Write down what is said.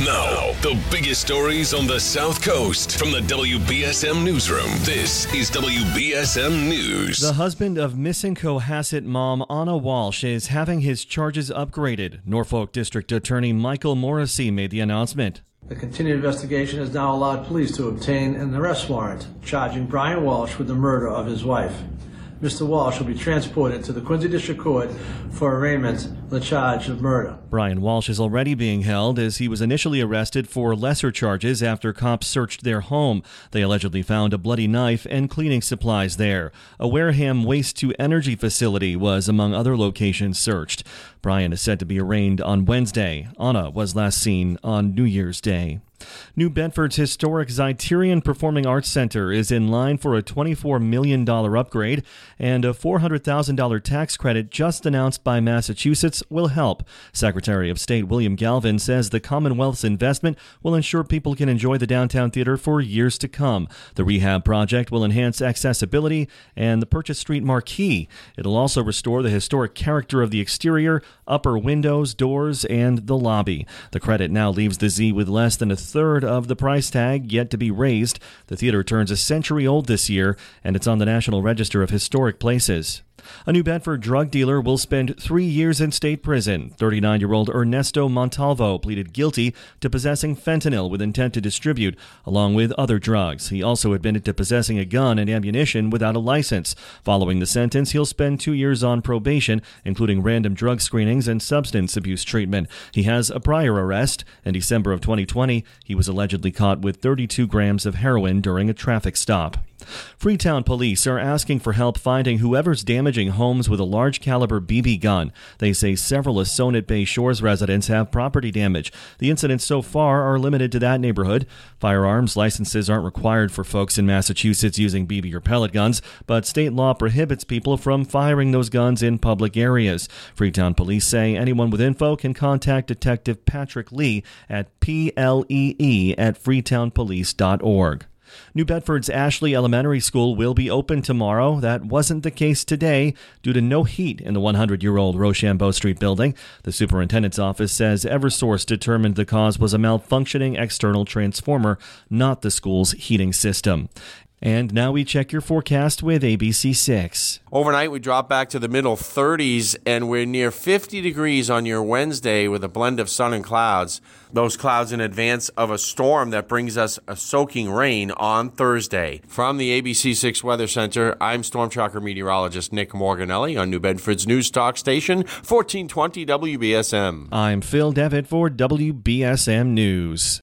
Now, the biggest stories on the South Coast from the WBSM Newsroom. This is WBSM News. The husband of missing Cohasset mom Ana Walsh is having his charges upgraded. Norfolk District Attorney Michael Morrissey made the announcement. The continued investigation has now allowed police to obtain an arrest warrant charging Brian Walsh with the murder of his wife. Mr. Walsh will be transported to the Quincy District Court for arraignment on the charge of murder. Brian Walsh is already being held as he was initially arrested for lesser charges after cops searched their home. They allegedly found a bloody knife and cleaning supplies there. A Wareham waste to energy facility was among other locations searched. Brian is said to be arraigned on Wednesday. Ana was last seen on New Year's Day. New Bedford's historic Zeiterion Performing Arts Center is in line for a $24 million upgrade, and a $400,000 tax credit just announced by Massachusetts will help. Secretary of State William Galvin says the Commonwealth's investment will ensure people can enjoy the downtown theater for years to come. The rehab project will enhance accessibility and the Purchase Street marquee. It'll also restore the historic character of the exterior, upper windows, doors, and the lobby. The credit now leaves the Z with less than a third of the price tag yet to be raised. The theater turns a century old this year, and it's on the National Register of Historic Places. A New Bedford drug dealer will spend three years in state prison. 39 year old Ernesto Montalvo pleaded guilty to possessing fentanyl with intent to distribute, along with other drugs. He also admitted to possessing a gun and ammunition without a license. Following the sentence, he'll spend two years on probation, including random drug screenings and substance abuse treatment. He has a prior arrest. In December of 2020, he was allegedly caught with 32 grams of heroin during a traffic stop. Freetown police are asking for help finding whoever's damaging homes with a large caliber BB gun. They say several Assonet Bay Shores residents have property damage. The incidents so far are limited to that neighborhood. Firearms licenses aren't required for folks in Massachusetts using BB or pellet guns, but state law prohibits people from firing those guns in public areas. Freetown police say anyone with info can contact Detective Patrick Lee at plee at freetownpolice.org. New Bedford's Ashley Elementary School will be open tomorrow. That wasn't the case today due to no heat in the 100 year old Rochambeau Street building. The superintendent's office says Eversource determined the cause was a malfunctioning external transformer, not the school's heating system. And now we check your forecast with ABC6. Overnight, we drop back to the middle 30s, and we're near 50 degrees on your Wednesday with a blend of sun and clouds. Those clouds in advance of a storm that brings us a soaking rain on Thursday. From the ABC6 Weather Center, I'm Storm Tracker meteorologist Nick Morganelli on New Bedford's News Talk Station, 1420 WBSM. I'm Phil Devitt for WBSM News.